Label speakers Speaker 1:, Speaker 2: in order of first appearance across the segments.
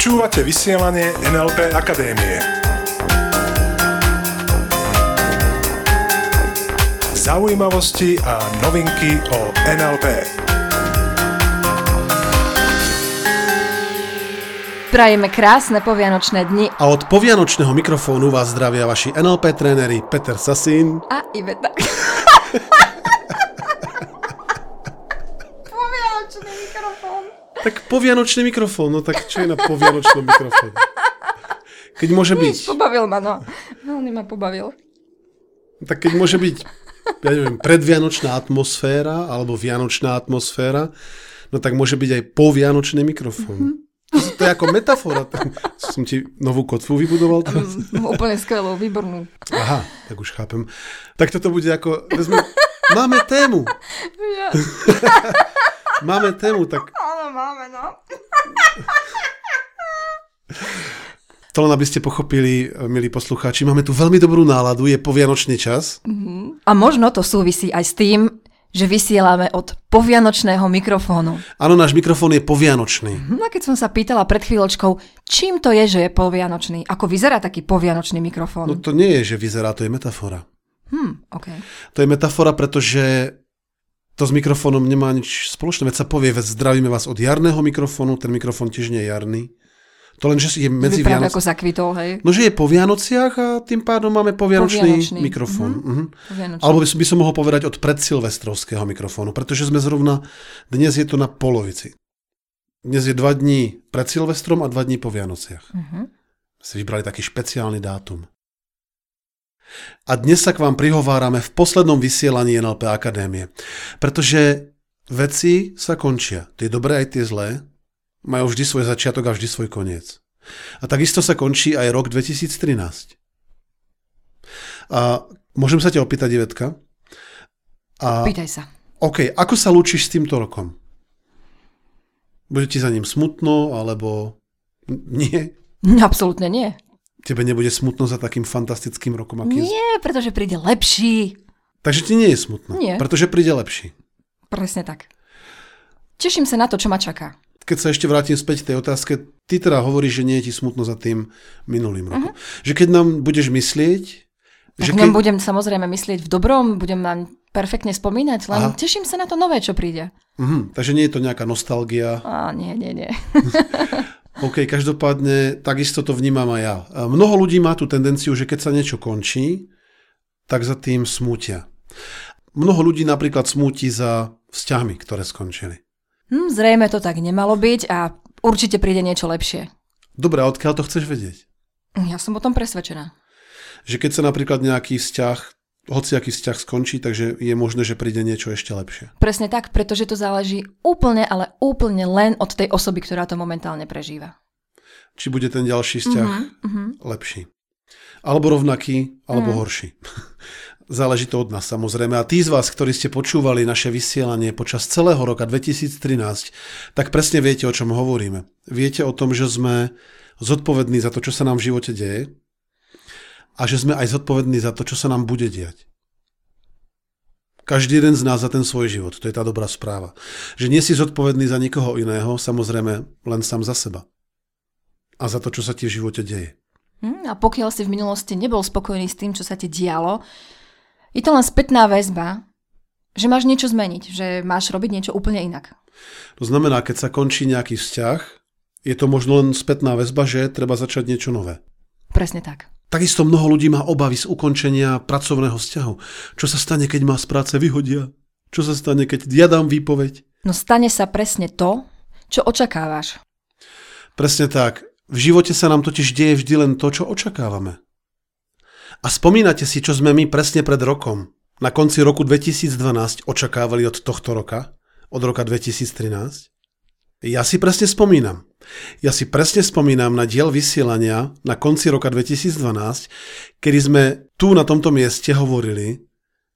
Speaker 1: Počúvate vysielanie NLP Akadémie. Zaujímavosti a novinky o NLP.
Speaker 2: Prajeme krásne povianočné dni
Speaker 3: A od povianočného mikrofónu vás zdravia vaši NLP tréneri Peter Sasín
Speaker 2: a Iveta. Povianočný mikrofón.
Speaker 3: Tak povianočný mikrofón, no tak čo je na povianočnom mikrofóne? Keď môže byť,
Speaker 2: Nič, pobavil ma, no. Veľmi ma pobavil.
Speaker 3: tak keď môže byť, ja neviem, predvianočná atmosféra alebo vianočná atmosféra, no tak môže byť aj povianočný mikrofón. To, to je ako metafora. Som ti novú kotvu vybudoval teraz?
Speaker 2: Úplne skvelú, výbornú.
Speaker 3: Aha, tak už chápem. Tak toto bude ako, vezme, máme tému,
Speaker 2: Ja.
Speaker 3: máme tému, tak To len aby ste pochopili, milí poslucháči, máme tu veľmi dobrú náladu, je povianočný čas.
Speaker 2: A možno to súvisí aj s tým, že vysielame od povianočného mikrofónu.
Speaker 3: Áno, náš mikrofón je povianočný.
Speaker 2: No a keď som sa pýtala pred chvíľočkou, čím to je, že je povianočný? Ako vyzerá taký povianočný
Speaker 3: No
Speaker 2: mikrofón?
Speaker 3: to nie je, že vyzerá, to je metafora.
Speaker 2: Hm, OK.
Speaker 3: To je metafora, pretože to s mikrofónom nemá nič spoločné. Veď sa povie, veď zdravíme vás od jarného mikrofónu, ten mikrofón tiež nie je jarný. To len, že je medzi
Speaker 2: Vypadá
Speaker 3: Vianoc...
Speaker 2: ako zakvitol, hej.
Speaker 3: No, že je po Vianociach a tým pádom máme povianočný,
Speaker 2: Povianočný,
Speaker 3: mikrofón. Mhm.
Speaker 2: Povianočný.
Speaker 3: Alebo by som, by som mohol povedať od predsilvestrovského mikrofónu, pretože sme zrovna, dnes je to na polovici. Dnes je dva dní pred Silvestrom a dva dní po Vianociach.
Speaker 2: Mhm.
Speaker 3: Si vybrali taký špeciálny dátum. A dnes sa k vám prihovárame v poslednom vysielaní NLP Akadémie. Pretože veci sa končia. Tie dobré aj tie zlé majú vždy svoj začiatok a vždy svoj koniec. A takisto sa končí aj rok 2013. A môžem sa ťa opýtať, Ivetka? A,
Speaker 2: Pýtaj sa.
Speaker 3: OK, ako sa lúčiš s týmto rokom? Bude ti za ním smutno, alebo nie?
Speaker 2: Absolútne nie.
Speaker 3: Tebe nebude smutno za takým fantastickým rokom, aký.
Speaker 2: Nie, pretože príde lepší.
Speaker 3: Takže ti nie je smutno.
Speaker 2: Nie.
Speaker 3: Pretože príde lepší.
Speaker 2: Presne tak. Teším sa na to, čo ma čaká.
Speaker 3: Keď sa ešte vrátim späť k tej otázke, ty teda hovoríš, že nie je ti smutno za tým minulým rokom. Uh-huh. Že keď nám budeš myslieť,
Speaker 2: Tak
Speaker 3: že
Speaker 2: keď... budem samozrejme myslieť v dobrom, budem naň perfektne spomínať, len
Speaker 3: Aha.
Speaker 2: teším sa na to nové, čo príde.
Speaker 3: Uh-huh. Takže nie je to nejaká nostalgia.
Speaker 2: Á, nie, nie, nie.
Speaker 3: OK, každopádne takisto to vnímam aj ja. Mnoho ľudí má tú tendenciu, že keď sa niečo končí, tak za tým smútia. Mnoho ľudí napríklad smúti za vzťahmi, ktoré skončili.
Speaker 2: Hm, zrejme to tak nemalo byť a určite príde niečo lepšie.
Speaker 3: Dobre, a odkiaľ to chceš vedieť?
Speaker 2: Ja som o tom presvedčená.
Speaker 3: Že keď sa napríklad nejaký vzťah, hociaký vzťah skončí, takže je možné, že príde niečo ešte lepšie.
Speaker 2: Presne tak, pretože to záleží úplne, ale úplne len od tej osoby, ktorá to momentálne prežíva.
Speaker 3: Či bude ten ďalší vzťah
Speaker 2: Mhm.
Speaker 3: lepší. Alebo rovnaký, alebo horší. Záleží to od nás samozrejme. A tí z vás, ktorí ste počúvali naše vysielanie počas celého roka 2013, tak presne viete, o čom hovoríme. Viete o tom, že sme zodpovední za to, čo sa nám v živote deje a že sme aj zodpovední za to, čo sa nám bude diať. Každý jeden z nás za ten svoj život. To je tá dobrá správa. Že nie si zodpovedný za nikoho iného, samozrejme len sám za seba. A za to, čo sa ti v živote deje.
Speaker 2: Hm, a pokiaľ si v minulosti nebol spokojný s tým, čo sa ti dialo, je to len spätná väzba, že máš niečo zmeniť, že máš robiť niečo úplne inak.
Speaker 3: To znamená, keď sa končí nejaký vzťah, je to možno len spätná väzba, že treba začať niečo nové.
Speaker 2: Presne tak.
Speaker 3: Takisto mnoho ľudí má obavy z ukončenia pracovného vzťahu. Čo sa stane, keď ma z práce vyhodia? Čo sa stane, keď ja dám výpoveď?
Speaker 2: No stane sa presne to, čo očakávaš.
Speaker 3: Presne tak. V živote sa nám totiž deje vždy len to, čo očakávame. A spomínate si, čo sme my presne pred rokom, na konci roku 2012 očakávali od tohto roka, od roka 2013? Ja si presne spomínam. Ja si presne spomínam na diel vysielania na konci roka 2012, kedy sme tu na tomto mieste hovorili,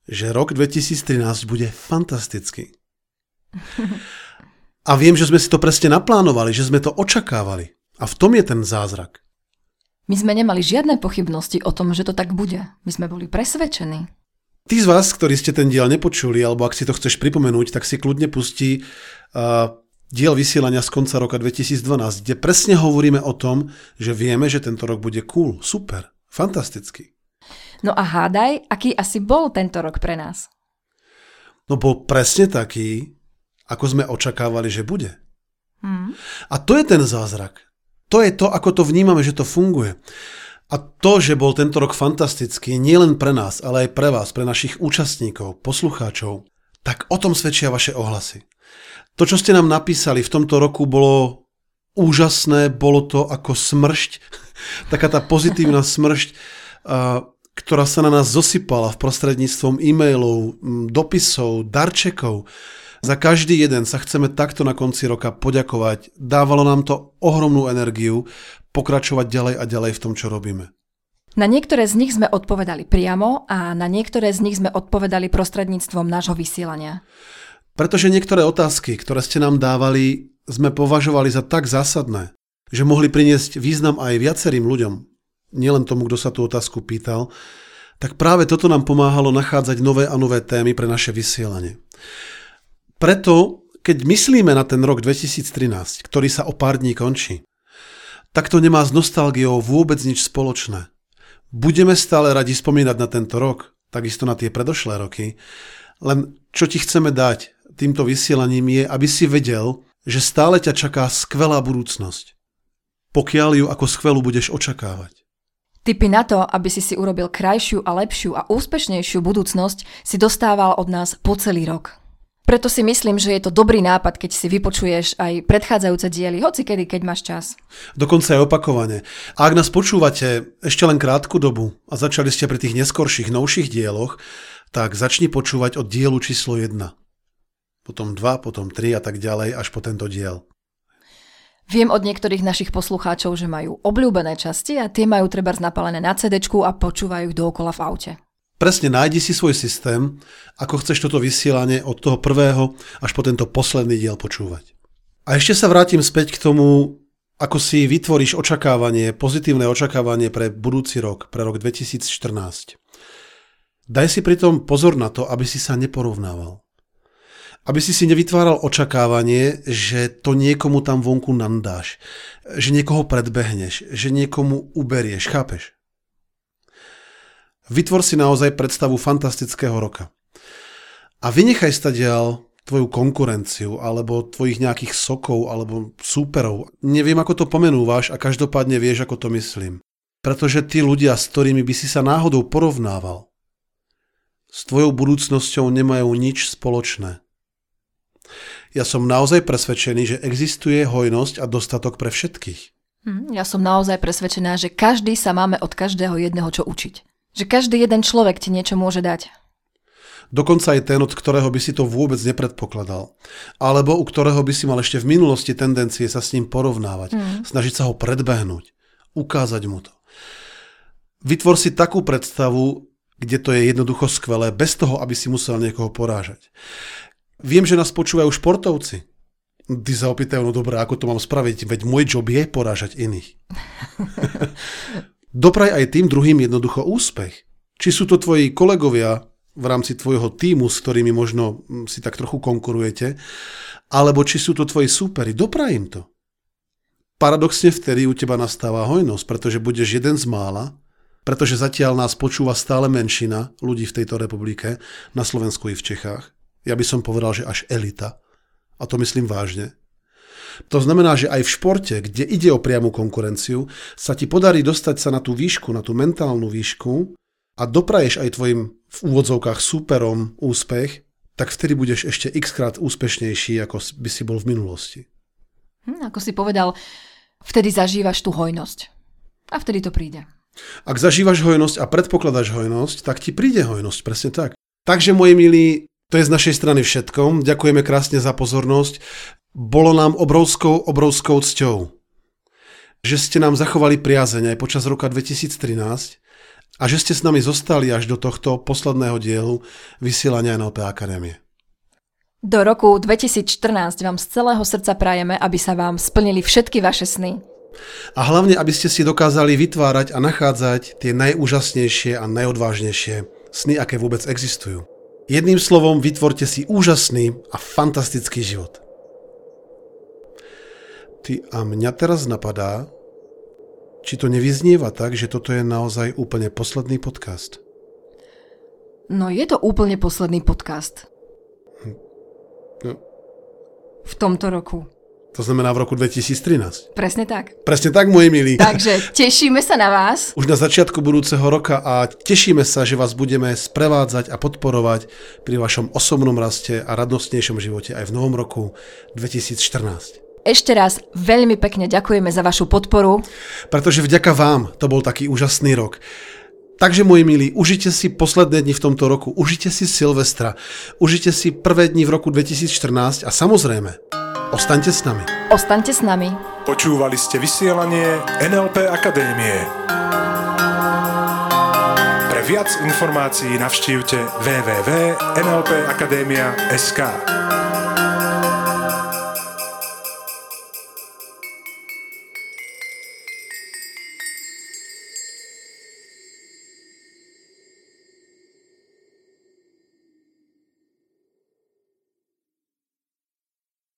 Speaker 3: že rok 2013 bude fantastický. A viem, že sme si to presne naplánovali, že sme to očakávali. A v tom je ten zázrak.
Speaker 2: My sme nemali žiadne pochybnosti o tom, že to tak bude. My sme boli presvedčení.
Speaker 3: Tí z vás, ktorí ste ten diel nepočuli, alebo ak si to chceš pripomenúť, tak si kľudne pustí uh, diel vysielania z konca roka 2012, kde presne hovoríme o tom, že vieme, že tento rok bude cool, super, fantastický.
Speaker 2: No a hádaj, aký asi bol tento rok pre nás?
Speaker 3: No bol presne taký, ako sme očakávali, že bude. Hmm. A to je ten zázrak. To je to, ako to vnímame, že to funguje. A to, že bol tento rok fantastický, nielen pre nás, ale aj pre vás, pre našich účastníkov, poslucháčov, tak o tom svedčia vaše ohlasy. To, čo ste nám napísali v tomto roku, bolo úžasné, bolo to ako smršť, taká tá pozitívna smršť, ktorá sa na nás zosypala v prostredníctvom e-mailov, dopisov, darčekov. Za každý jeden sa chceme takto na konci roka poďakovať. Dávalo nám to ohromnú energiu pokračovať ďalej a ďalej v tom, čo robíme.
Speaker 2: Na niektoré z nich sme odpovedali priamo a na niektoré z nich sme odpovedali prostredníctvom nášho vysielania.
Speaker 3: Pretože niektoré otázky, ktoré ste nám dávali, sme považovali za tak zásadné, že mohli priniesť význam aj viacerým ľuďom, nielen tomu, kto sa tú otázku pýtal, tak práve toto nám pomáhalo nachádzať nové a nové témy pre naše vysielanie. Preto, keď myslíme na ten rok 2013, ktorý sa o pár dní končí, tak to nemá s nostalgiou vôbec nič spoločné. Budeme stále radi spomínať na tento rok, takisto na tie predošlé roky, len čo ti chceme dať týmto vysielaním je, aby si vedel, že stále ťa čaká skvelá budúcnosť. Pokiaľ ju ako skvelú budeš očakávať.
Speaker 2: Tipy na to, aby si si urobil krajšiu a lepšiu a úspešnejšiu budúcnosť, si dostával od nás po celý rok. Preto si myslím, že je to dobrý nápad, keď si vypočuješ aj predchádzajúce diely, hoci kedy, keď máš čas.
Speaker 3: Dokonca aj opakovane. A ak nás počúvate ešte len krátku dobu a začali ste pri tých neskorších, novších dieloch, tak začni počúvať od dielu číslo 1. Potom 2, potom 3 a tak ďalej až po tento diel.
Speaker 2: Viem od niektorých našich poslucháčov, že majú obľúbené časti a tie majú treba napálené na CD a počúvajú ich dookola v aute.
Speaker 3: Presne nájdi si svoj systém, ako chceš toto vysielanie od toho prvého až po tento posledný diel počúvať. A ešte sa vrátim späť k tomu, ako si vytvoríš očakávanie, pozitívne očakávanie pre budúci rok, pre rok 2014. Daj si pritom pozor na to, aby si sa neporovnával. Aby si si nevytváral očakávanie, že to niekomu tam vonku nandáš, že niekoho predbehneš, že niekomu uberieš, chápeš? Vytvor si naozaj predstavu fantastického roka. A vynechaj stadiaľ tvoju konkurenciu, alebo tvojich nejakých sokov, alebo súperov. Neviem, ako to pomenúvaš a každopádne vieš, ako to myslím. Pretože tí ľudia, s ktorými by si sa náhodou porovnával, s tvojou budúcnosťou nemajú nič spoločné. Ja som naozaj presvedčený, že existuje hojnosť a dostatok pre všetkých.
Speaker 2: Hm, ja som naozaj presvedčená, že každý sa máme od každého jedného čo učiť. Že každý jeden človek ti niečo môže dať.
Speaker 3: Dokonca aj ten, od ktorého by si to vôbec nepredpokladal. Alebo u ktorého by si mal ešte v minulosti tendencie sa s ním porovnávať, mm. snažiť sa ho predbehnúť, ukázať mu to. Vytvor si takú predstavu, kde to je jednoducho skvelé, bez toho, aby si musel niekoho porážať. Viem, že nás počúvajú športovci. Ty sa opýtajú, no dobré, ako to mám spraviť, veď môj job je porážať iných. Dopraj aj tým druhým jednoducho úspech. Či sú to tvoji kolegovia v rámci tvojho týmu, s ktorými možno hm, si tak trochu konkurujete, alebo či sú to tvoji súperi, dopraj im to. Paradoxne vtedy u teba nastáva hojnosť, pretože budeš jeden z mála, pretože zatiaľ nás počúva stále menšina ľudí v tejto republike, na Slovensku i v Čechách. Ja by som povedal, že až elita. A to myslím vážne. To znamená, že aj v športe, kde ide o priamu konkurenciu, sa ti podarí dostať sa na tú výšku, na tú mentálnu výšku a dopraješ aj tvojim v úvodzovkách súperom úspech, tak vtedy budeš ešte x krát úspešnejší, ako by si bol v minulosti.
Speaker 2: Hm, ako si povedal, vtedy zažívaš tú hojnosť. A vtedy to príde.
Speaker 3: Ak zažívaš hojnosť a predpokladáš hojnosť, tak ti príde hojnosť, presne tak. Takže, moji milí, to je z našej strany všetko. Ďakujeme krásne za pozornosť. Bolo nám obrovskou, obrovskou cťou, že ste nám zachovali priazeň aj počas roka 2013 a že ste s nami zostali až do tohto posledného dielu vysielania NLP Akadémie.
Speaker 2: Do roku 2014 vám z celého srdca prajeme, aby sa vám splnili všetky vaše sny.
Speaker 3: A hlavne, aby ste si dokázali vytvárať a nachádzať tie najúžasnejšie a najodvážnejšie sny, aké vôbec existujú. Jedným slovom, vytvorte si úžasný a fantastický život. Ty a mňa teraz napadá, či to nevyznieva tak, že toto je naozaj úplne posledný podcast.
Speaker 2: No je to úplne posledný podcast.
Speaker 3: No,
Speaker 2: V tomto roku.
Speaker 3: to znamená v roku 2013.
Speaker 2: Presne tak.
Speaker 3: Presne tak, moji milí.
Speaker 2: Takže tešíme sa na vás.
Speaker 3: Už na začiatku budúceho roka a tešíme sa, že vás budeme sprevádzať a podporovať pri vašom osobnom raste a radostnejšom živote aj v novom roku 2014.
Speaker 2: Ešte raz veľmi pekne ďakujeme za vašu podporu.
Speaker 3: Pretože vďaka vám to bol taký úžasný rok. Takže, moji milí, užite si posledné dni v tomto roku, užite si Silvestra, užite si prvé dni v roku 2014 a samozrejme, ostaňte s nami.
Speaker 2: Ostaňte s nami.
Speaker 1: Počúvali ste vysielanie NLP Akadémie. Pre viac informácií navštívte www.nlpakademia.sk